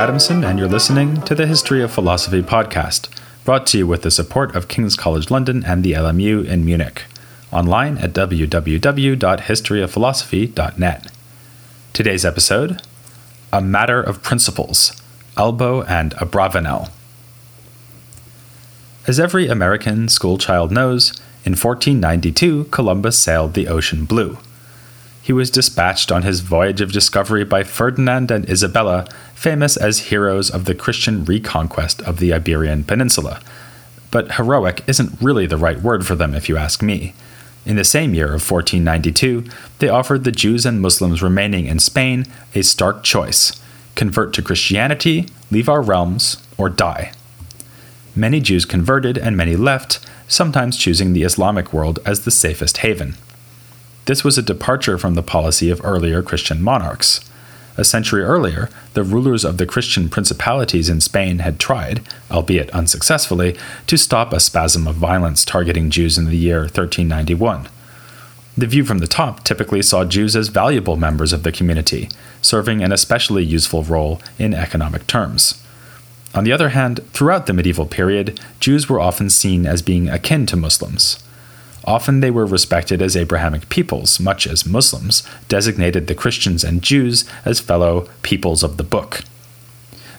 Adamson, and you're listening to the History of Philosophy podcast, brought to you with the support of King's College London and the LMU in Munich, online at www.historyofphilosophy.net. Today's episode A Matter of Principles Albo and Abravanel. As every American schoolchild knows, in 1492 Columbus sailed the ocean blue. He was dispatched on his voyage of discovery by Ferdinand and Isabella, famous as heroes of the Christian reconquest of the Iberian Peninsula. But heroic isn't really the right word for them, if you ask me. In the same year of 1492, they offered the Jews and Muslims remaining in Spain a stark choice convert to Christianity, leave our realms, or die. Many Jews converted and many left, sometimes choosing the Islamic world as the safest haven. This was a departure from the policy of earlier Christian monarchs. A century earlier, the rulers of the Christian principalities in Spain had tried, albeit unsuccessfully, to stop a spasm of violence targeting Jews in the year 1391. The view from the top typically saw Jews as valuable members of the community, serving an especially useful role in economic terms. On the other hand, throughout the medieval period, Jews were often seen as being akin to Muslims. Often they were respected as Abrahamic peoples, much as Muslims designated the Christians and Jews as fellow peoples of the book.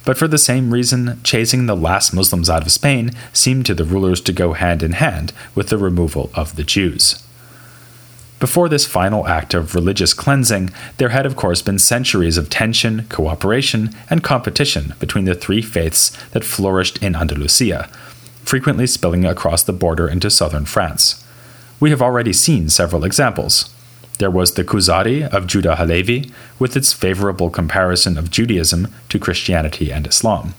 But for the same reason, chasing the last Muslims out of Spain seemed to the rulers to go hand in hand with the removal of the Jews. Before this final act of religious cleansing, there had of course been centuries of tension, cooperation, and competition between the three faiths that flourished in Andalusia, frequently spilling across the border into southern France. We have already seen several examples. There was the Kuzari of Judah Halevi, with its favorable comparison of Judaism to Christianity and Islam.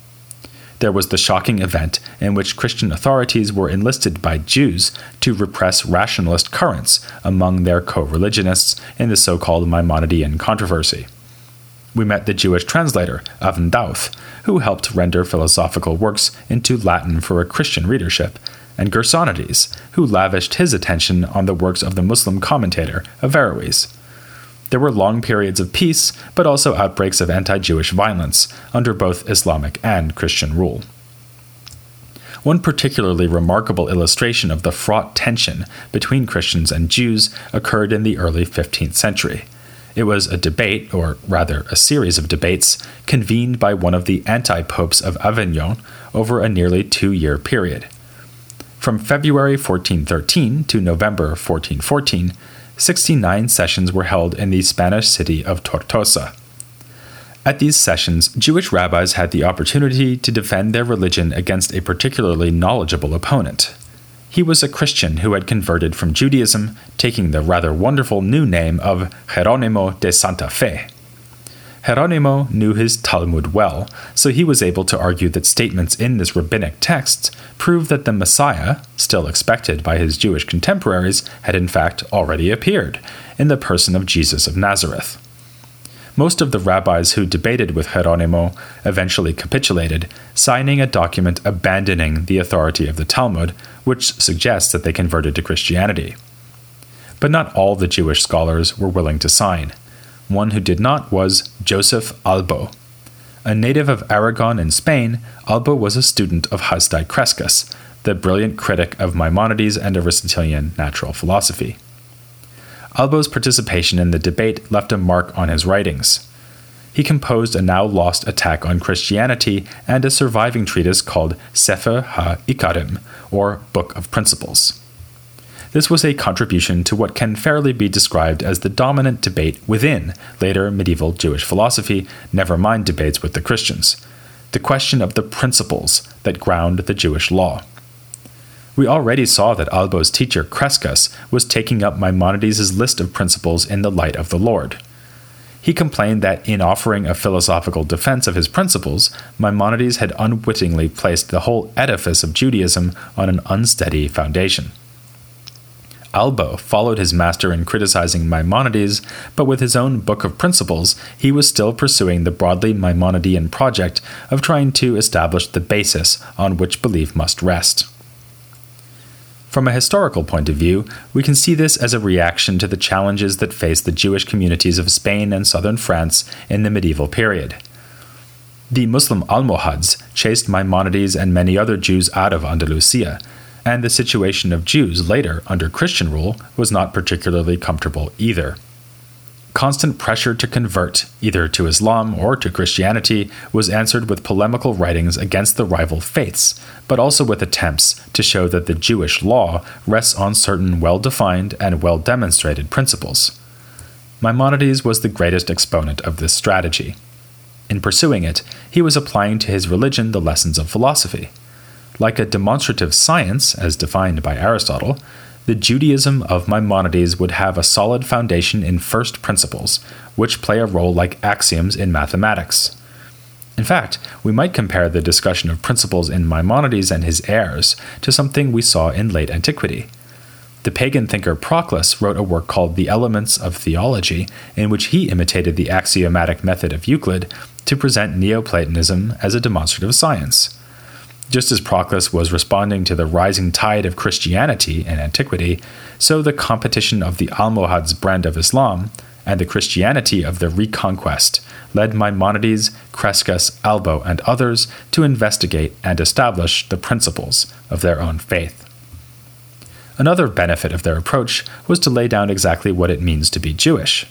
There was the shocking event in which Christian authorities were enlisted by Jews to repress rationalist currents among their co religionists in the so called Maimonidean controversy. We met the Jewish translator, Dauth, who helped render philosophical works into Latin for a Christian readership, and Gersonides, who lavished his attention on the works of the Muslim commentator Averroes. There were long periods of peace, but also outbreaks of anti Jewish violence under both Islamic and Christian rule. One particularly remarkable illustration of the fraught tension between Christians and Jews occurred in the early 15th century. It was a debate, or rather a series of debates, convened by one of the anti popes of Avignon over a nearly two year period. From February 1413 to November 1414, 69 sessions were held in the Spanish city of Tortosa. At these sessions, Jewish rabbis had the opportunity to defend their religion against a particularly knowledgeable opponent. He was a Christian who had converted from Judaism, taking the rather wonderful new name of Geronimo de Santa Fe. Geronimo knew his Talmud well, so he was able to argue that statements in this rabbinic text prove that the Messiah, still expected by his Jewish contemporaries, had in fact already appeared, in the person of Jesus of Nazareth. Most of the rabbis who debated with Geronimo eventually capitulated, signing a document abandoning the authority of the Talmud, which suggests that they converted to Christianity. But not all the Jewish scholars were willing to sign. One who did not was Joseph Albo. A native of Aragon in Spain, Albo was a student of Hasdai Crescas, the brilliant critic of Maimonides and Aristotelian natural philosophy. Albo's participation in the debate left a mark on his writings. He composed a now lost attack on Christianity and a surviving treatise called Sefer ha Ikarim, or Book of Principles. This was a contribution to what can fairly be described as the dominant debate within later medieval Jewish philosophy, never mind debates with the Christians the question of the principles that ground the Jewish law. We already saw that Albo's teacher Crescas was taking up Maimonides' list of principles in the light of the Lord. He complained that in offering a philosophical defense of his principles, Maimonides had unwittingly placed the whole edifice of Judaism on an unsteady foundation. Albo followed his master in criticizing Maimonides, but with his own book of principles, he was still pursuing the broadly Maimonidean project of trying to establish the basis on which belief must rest. From a historical point of view, we can see this as a reaction to the challenges that faced the Jewish communities of Spain and southern France in the medieval period. The Muslim Almohads chased Maimonides and many other Jews out of Andalusia, and the situation of Jews later under Christian rule was not particularly comfortable either. Constant pressure to convert, either to Islam or to Christianity, was answered with polemical writings against the rival faiths, but also with attempts to show that the Jewish law rests on certain well defined and well demonstrated principles. Maimonides was the greatest exponent of this strategy. In pursuing it, he was applying to his religion the lessons of philosophy. Like a demonstrative science, as defined by Aristotle, the Judaism of Maimonides would have a solid foundation in first principles, which play a role like axioms in mathematics. In fact, we might compare the discussion of principles in Maimonides and his heirs to something we saw in late antiquity. The pagan thinker Proclus wrote a work called The Elements of Theology, in which he imitated the axiomatic method of Euclid to present Neoplatonism as a demonstrative science. Just as Proclus was responding to the rising tide of Christianity in antiquity, so the competition of the Almohads' brand of Islam and the Christianity of the Reconquest led Maimonides, Crescas, Albo, and others to investigate and establish the principles of their own faith. Another benefit of their approach was to lay down exactly what it means to be Jewish.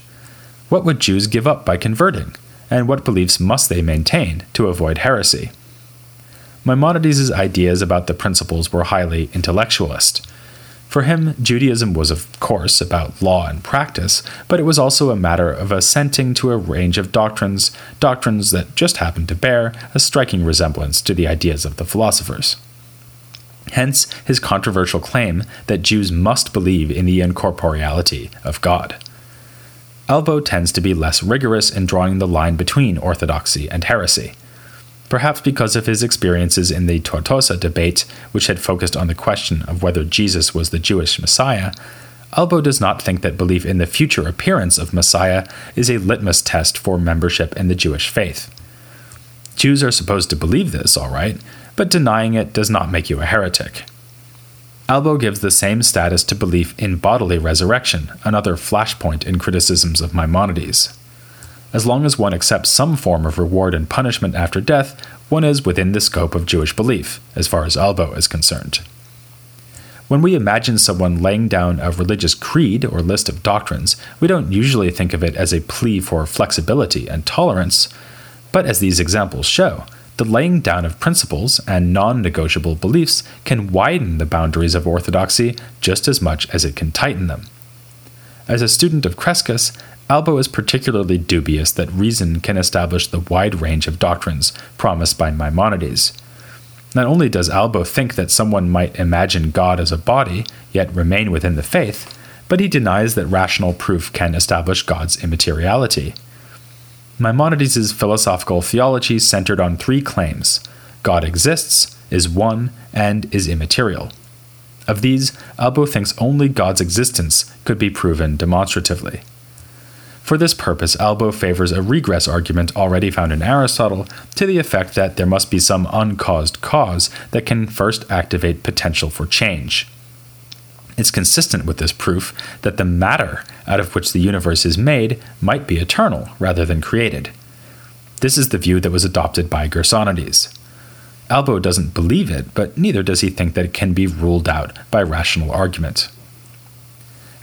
What would Jews give up by converting, and what beliefs must they maintain to avoid heresy? Maimonides' ideas about the principles were highly intellectualist. For him, Judaism was, of course, about law and practice, but it was also a matter of assenting to a range of doctrines, doctrines that just happened to bear a striking resemblance to the ideas of the philosophers. Hence his controversial claim that Jews must believe in the incorporeality of God. Albo tends to be less rigorous in drawing the line between orthodoxy and heresy. Perhaps because of his experiences in the Tortosa debate, which had focused on the question of whether Jesus was the Jewish Messiah, Albo does not think that belief in the future appearance of Messiah is a litmus test for membership in the Jewish faith. Jews are supposed to believe this, all right, but denying it does not make you a heretic. Albo gives the same status to belief in bodily resurrection, another flashpoint in criticisms of Maimonides. As long as one accepts some form of reward and punishment after death, one is within the scope of Jewish belief, as far as Albo is concerned. When we imagine someone laying down a religious creed or list of doctrines, we don't usually think of it as a plea for flexibility and tolerance, but as these examples show, the laying down of principles and non negotiable beliefs can widen the boundaries of orthodoxy just as much as it can tighten them. As a student of Crescas, Albo is particularly dubious that reason can establish the wide range of doctrines promised by Maimonides. Not only does Albo think that someone might imagine God as a body, yet remain within the faith, but he denies that rational proof can establish God's immateriality. Maimonides' philosophical theology centered on three claims God exists, is one, and is immaterial. Of these, Albo thinks only God's existence could be proven demonstratively. For this purpose, Albo favors a regress argument already found in Aristotle to the effect that there must be some uncaused cause that can first activate potential for change. It's consistent with this proof that the matter out of which the universe is made might be eternal rather than created. This is the view that was adopted by Gersonides. Albo doesn't believe it, but neither does he think that it can be ruled out by rational argument.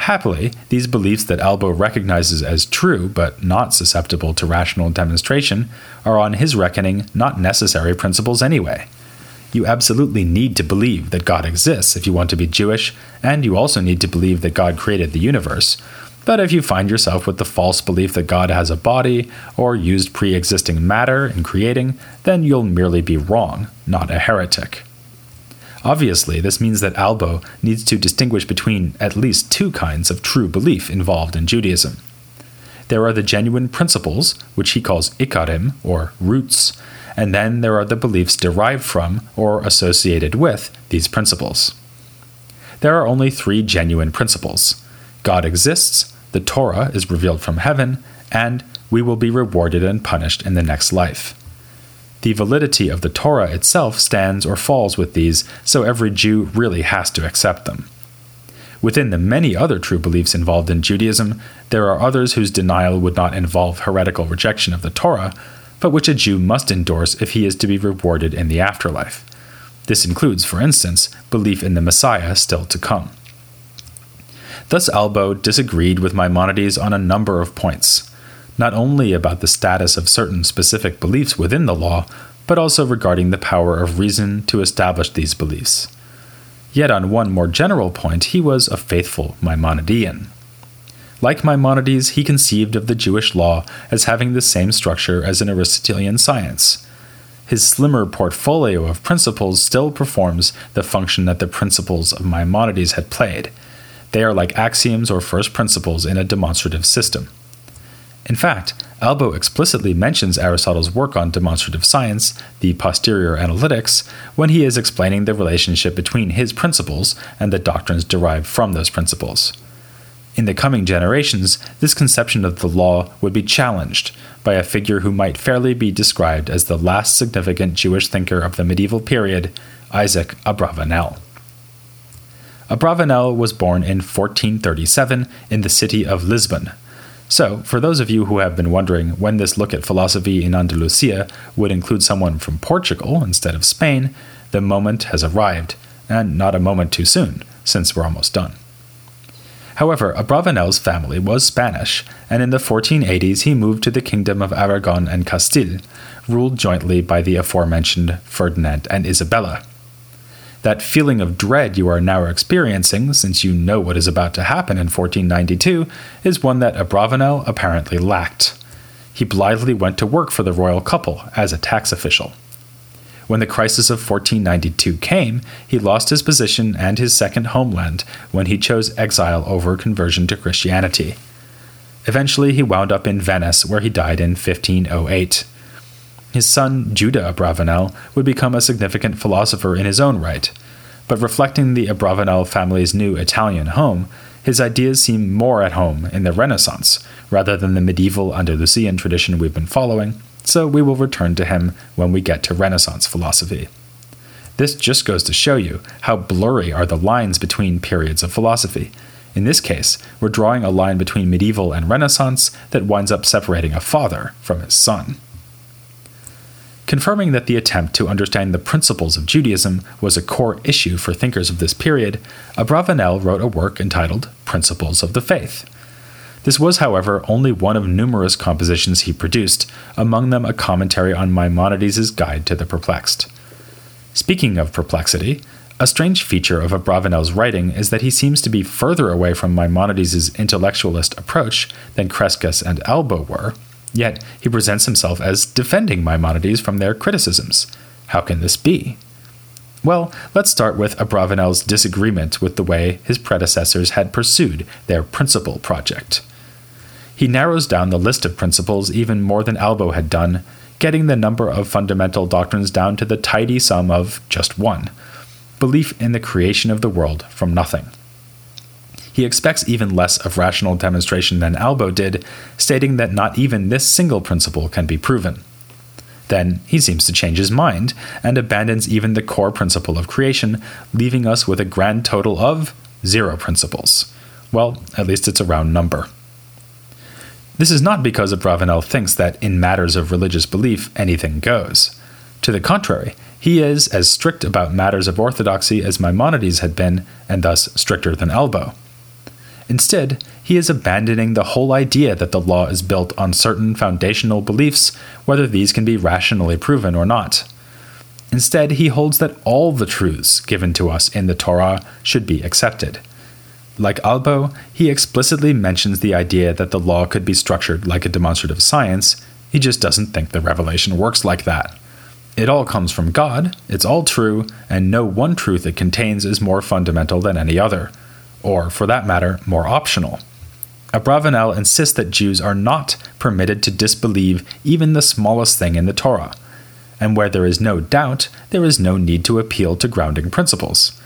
Happily, these beliefs that Albo recognizes as true but not susceptible to rational demonstration are on his reckoning not necessary principles anyway. You absolutely need to believe that God exists if you want to be Jewish, and you also need to believe that God created the universe. But if you find yourself with the false belief that God has a body or used pre existing matter in creating, then you'll merely be wrong, not a heretic. Obviously, this means that Albo needs to distinguish between at least two kinds of true belief involved in Judaism. There are the genuine principles, which he calls ikarim, or roots, and then there are the beliefs derived from or associated with these principles. There are only three genuine principles God exists, the Torah is revealed from heaven, and we will be rewarded and punished in the next life. The validity of the Torah itself stands or falls with these, so every Jew really has to accept them. Within the many other true beliefs involved in Judaism, there are others whose denial would not involve heretical rejection of the Torah, but which a Jew must endorse if he is to be rewarded in the afterlife. This includes, for instance, belief in the Messiah still to come. Thus, Albo disagreed with Maimonides on a number of points, not only about the status of certain specific beliefs within the law, but also regarding the power of reason to establish these beliefs. Yet, on one more general point, he was a faithful Maimonidean. Like Maimonides, he conceived of the Jewish law as having the same structure as an Aristotelian science. His slimmer portfolio of principles still performs the function that the principles of Maimonides had played. They are like axioms or first principles in a demonstrative system. In fact, Albo explicitly mentions Aristotle's work on demonstrative science, the posterior analytics, when he is explaining the relationship between his principles and the doctrines derived from those principles. In the coming generations, this conception of the law would be challenged by a figure who might fairly be described as the last significant Jewish thinker of the medieval period, Isaac Abravanel. Abravanel was born in 1437 in the city of Lisbon. So, for those of you who have been wondering when this look at philosophy in Andalusia would include someone from Portugal instead of Spain, the moment has arrived, and not a moment too soon, since we're almost done. However, Abravanel's family was Spanish, and in the 1480s he moved to the kingdom of Aragon and Castile, ruled jointly by the aforementioned Ferdinand and Isabella. That feeling of dread you are now experiencing, since you know what is about to happen in 1492, is one that Abravanel apparently lacked. He blithely went to work for the royal couple as a tax official. When the crisis of 1492 came, he lost his position and his second homeland when he chose exile over conversion to Christianity. Eventually, he wound up in Venice, where he died in 1508. His son, Judah Abravanel, would become a significant philosopher in his own right. But reflecting the Abravanel family's new Italian home, his ideas seem more at home in the Renaissance rather than the medieval Andalusian tradition we've been following, so we will return to him when we get to Renaissance philosophy. This just goes to show you how blurry are the lines between periods of philosophy. In this case, we're drawing a line between medieval and Renaissance that winds up separating a father from his son. Confirming that the attempt to understand the principles of Judaism was a core issue for thinkers of this period, Abravanel wrote a work entitled Principles of the Faith. This was, however, only one of numerous compositions he produced, among them a commentary on Maimonides' Guide to the Perplexed. Speaking of perplexity, a strange feature of Abravanel's writing is that he seems to be further away from Maimonides' intellectualist approach than Crescas and Albo were, yet he presents himself as defending Maimonides from their criticisms. How can this be? Well, let's start with Abravanel's disagreement with the way his predecessors had pursued their principle project. He narrows down the list of principles even more than Albo had done, getting the number of fundamental doctrines down to the tidy sum of just one belief in the creation of the world from nothing. He expects even less of rational demonstration than Albo did, stating that not even this single principle can be proven. Then he seems to change his mind and abandons even the core principle of creation, leaving us with a grand total of zero principles. Well, at least it's a round number. This is not because Abravanel thinks that in matters of religious belief anything goes. To the contrary, he is as strict about matters of orthodoxy as Maimonides had been, and thus stricter than Albo. Instead, he is abandoning the whole idea that the law is built on certain foundational beliefs, whether these can be rationally proven or not. Instead, he holds that all the truths given to us in the Torah should be accepted. Like Albo, he explicitly mentions the idea that the law could be structured like a demonstrative science, he just doesn't think the revelation works like that. It all comes from God, it's all true, and no one truth it contains is more fundamental than any other, or, for that matter, more optional. Abravanel insists that Jews are not permitted to disbelieve even the smallest thing in the Torah, and where there is no doubt, there is no need to appeal to grounding principles.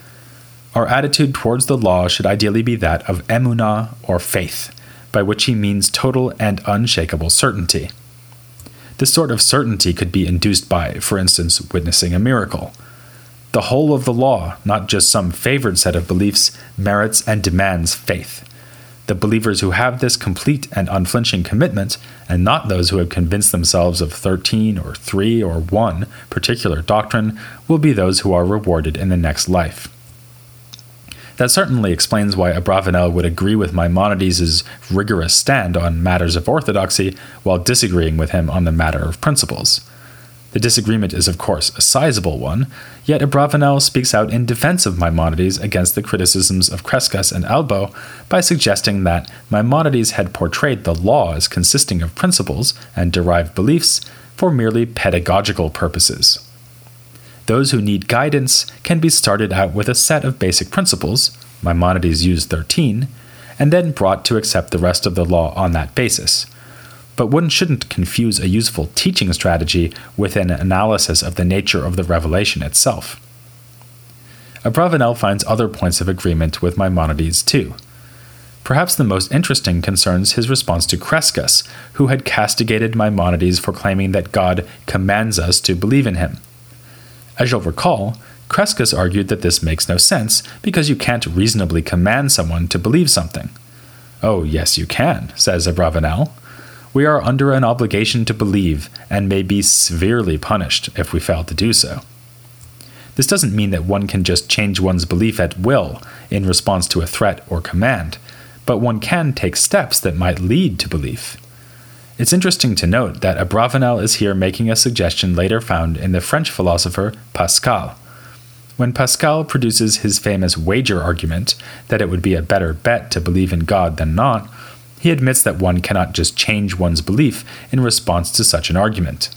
Our attitude towards the law should ideally be that of emunah or faith, by which he means total and unshakable certainty. This sort of certainty could be induced by, for instance, witnessing a miracle. The whole of the law, not just some favored set of beliefs, merits and demands faith. The believers who have this complete and unflinching commitment, and not those who have convinced themselves of 13 or 3 or 1 particular doctrine, will be those who are rewarded in the next life. That certainly explains why Abravanel would agree with Maimonides' rigorous stand on matters of orthodoxy while disagreeing with him on the matter of principles. The disagreement is, of course, a sizable one, yet Abravanel speaks out in defense of Maimonides against the criticisms of Crescas and Albo by suggesting that Maimonides had portrayed the law as consisting of principles and derived beliefs for merely pedagogical purposes. Those who need guidance can be started out with a set of basic principles, Maimonides used 13, and then brought to accept the rest of the law on that basis. But one shouldn't confuse a useful teaching strategy with an analysis of the nature of the revelation itself. Abravanel finds other points of agreement with Maimonides too. Perhaps the most interesting concerns his response to Crescas, who had castigated Maimonides for claiming that God commands us to believe in him. As you'll recall, Crescas argued that this makes no sense because you can't reasonably command someone to believe something. Oh, yes, you can, says Abravanel. We are under an obligation to believe and may be severely punished if we fail to do so. This doesn't mean that one can just change one's belief at will in response to a threat or command, but one can take steps that might lead to belief. It's interesting to note that Abravanel is here making a suggestion later found in the French philosopher Pascal. When Pascal produces his famous wager argument that it would be a better bet to believe in God than not, he admits that one cannot just change one's belief in response to such an argument.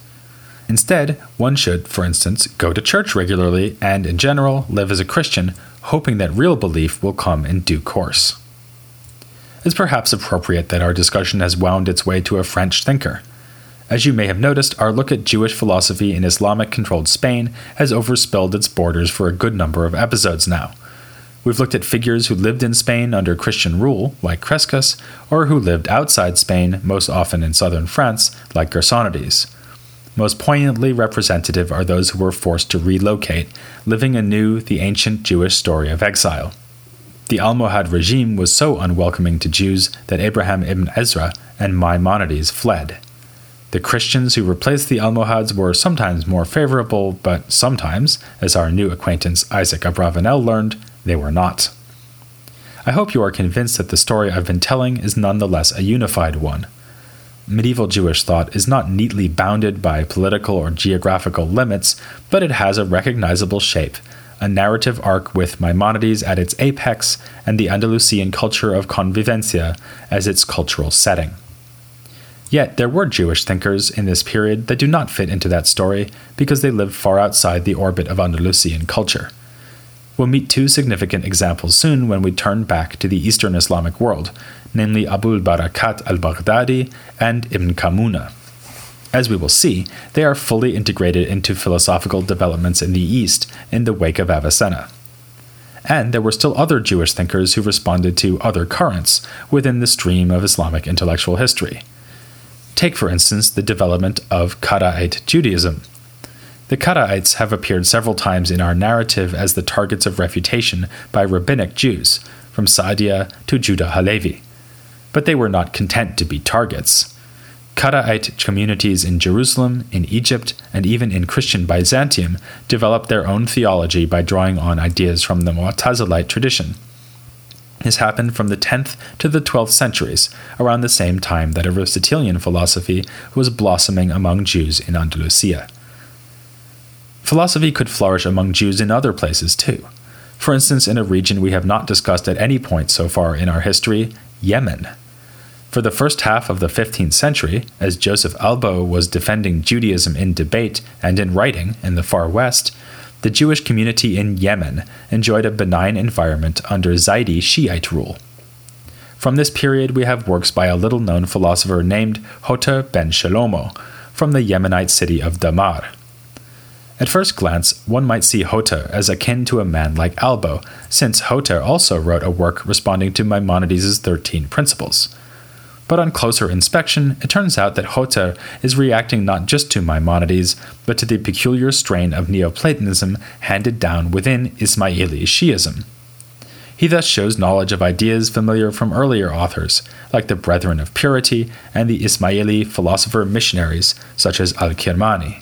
Instead, one should, for instance, go to church regularly and, in general, live as a Christian, hoping that real belief will come in due course it's perhaps appropriate that our discussion has wound its way to a French thinker. As you may have noticed, our look at Jewish philosophy in Islamic controlled Spain has overspilled its borders for a good number of episodes now. We've looked at figures who lived in Spain under Christian rule, like Crescas, or who lived outside Spain, most often in southern France, like Gersonides. Most poignantly representative are those who were forced to relocate, living anew the ancient Jewish story of exile. The Almohad regime was so unwelcoming to Jews that Abraham ibn Ezra and Maimonides fled. The Christians who replaced the Almohads were sometimes more favorable, but sometimes, as our new acquaintance Isaac Abravanel learned, they were not. I hope you are convinced that the story I've been telling is nonetheless a unified one. Medieval Jewish thought is not neatly bounded by political or geographical limits, but it has a recognizable shape a narrative arc with Maimonides at its apex and the Andalusian culture of convivencia as its cultural setting. Yet there were Jewish thinkers in this period that do not fit into that story because they lived far outside the orbit of Andalusian culture. We'll meet two significant examples soon when we turn back to the Eastern Islamic world, namely Abul Barakat al Baghdadi and Ibn Kammuna. As we will see, they are fully integrated into philosophical developments in the East in the wake of Avicenna. And there were still other Jewish thinkers who responded to other currents within the stream of Islamic intellectual history. Take, for instance, the development of Karaite Judaism. The Karaites have appeared several times in our narrative as the targets of refutation by rabbinic Jews, from Saadia to Judah Halevi. But they were not content to be targets. Karaite communities in Jerusalem, in Egypt, and even in Christian Byzantium developed their own theology by drawing on ideas from the Mu'tazilite tradition. This happened from the 10th to the 12th centuries, around the same time that Aristotelian philosophy was blossoming among Jews in Andalusia. Philosophy could flourish among Jews in other places too. For instance, in a region we have not discussed at any point so far in our history, Yemen. For the first half of the 15th century, as Joseph Albo was defending Judaism in debate and in writing in the far west, the Jewish community in Yemen enjoyed a benign environment under Zaydi Shiite rule. From this period, we have works by a little known philosopher named Hoter ben Shalomo from the Yemenite city of Damar. At first glance, one might see Hoter as akin to a man like Albo, since Hoter also wrote a work responding to Maimonides' 13 principles. But on closer inspection, it turns out that Hoter is reacting not just to Maimonides, but to the peculiar strain of Neoplatonism handed down within Ismaili Shiism. He thus shows knowledge of ideas familiar from earlier authors, like the Brethren of Purity and the Ismaili philosopher missionaries, such as Al Kirmani.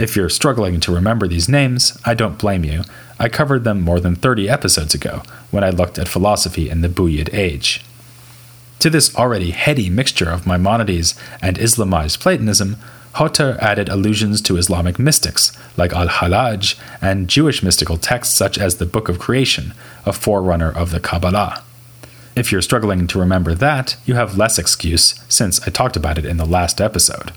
If you're struggling to remember these names, I don't blame you. I covered them more than 30 episodes ago when I looked at philosophy in the Buyid age. To this already heady mixture of Maimonides and Islamized Platonism, Hoter added allusions to Islamic mystics like Al Hallaj and Jewish mystical texts such as the Book of Creation, a forerunner of the Kabbalah. If you're struggling to remember that, you have less excuse since I talked about it in the last episode.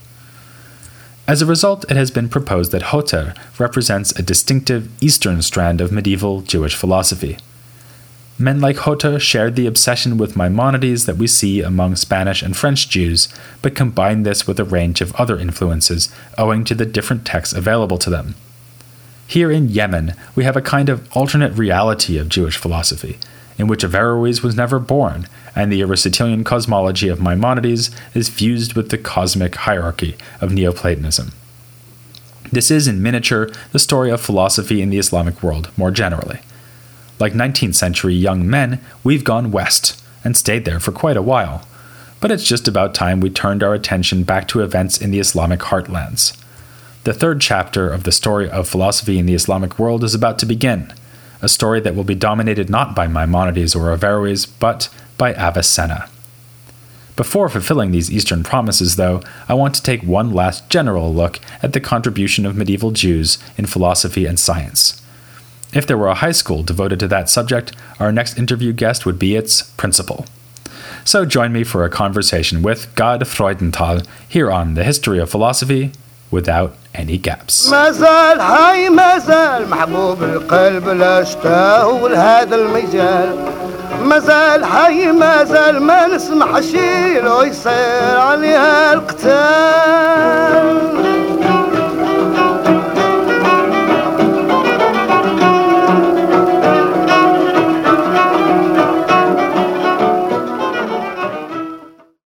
As a result, it has been proposed that Hoter represents a distinctive Eastern strand of medieval Jewish philosophy. Men like Hoter shared the obsession with Maimonides that we see among Spanish and French Jews, but combined this with a range of other influences owing to the different texts available to them. Here in Yemen, we have a kind of alternate reality of Jewish philosophy, in which Averroes was never born, and the Aristotelian cosmology of Maimonides is fused with the cosmic hierarchy of Neoplatonism. This is, in miniature, the story of philosophy in the Islamic world more generally. Like 19th century young men, we've gone west and stayed there for quite a while. But it's just about time we turned our attention back to events in the Islamic heartlands. The third chapter of the story of philosophy in the Islamic world is about to begin, a story that will be dominated not by Maimonides or Averroes, but by Avicenna. Before fulfilling these Eastern promises, though, I want to take one last general look at the contribution of medieval Jews in philosophy and science. If there were a high school devoted to that subject, our next interview guest would be its principal. So join me for a conversation with Gad Freudenthal here on The History of Philosophy without any gaps. مازال حي مازال محبوب القلب لا اشتاهوا لهذا المجال مازال حي مازال ما نسمح شي لو يصير عليها القتال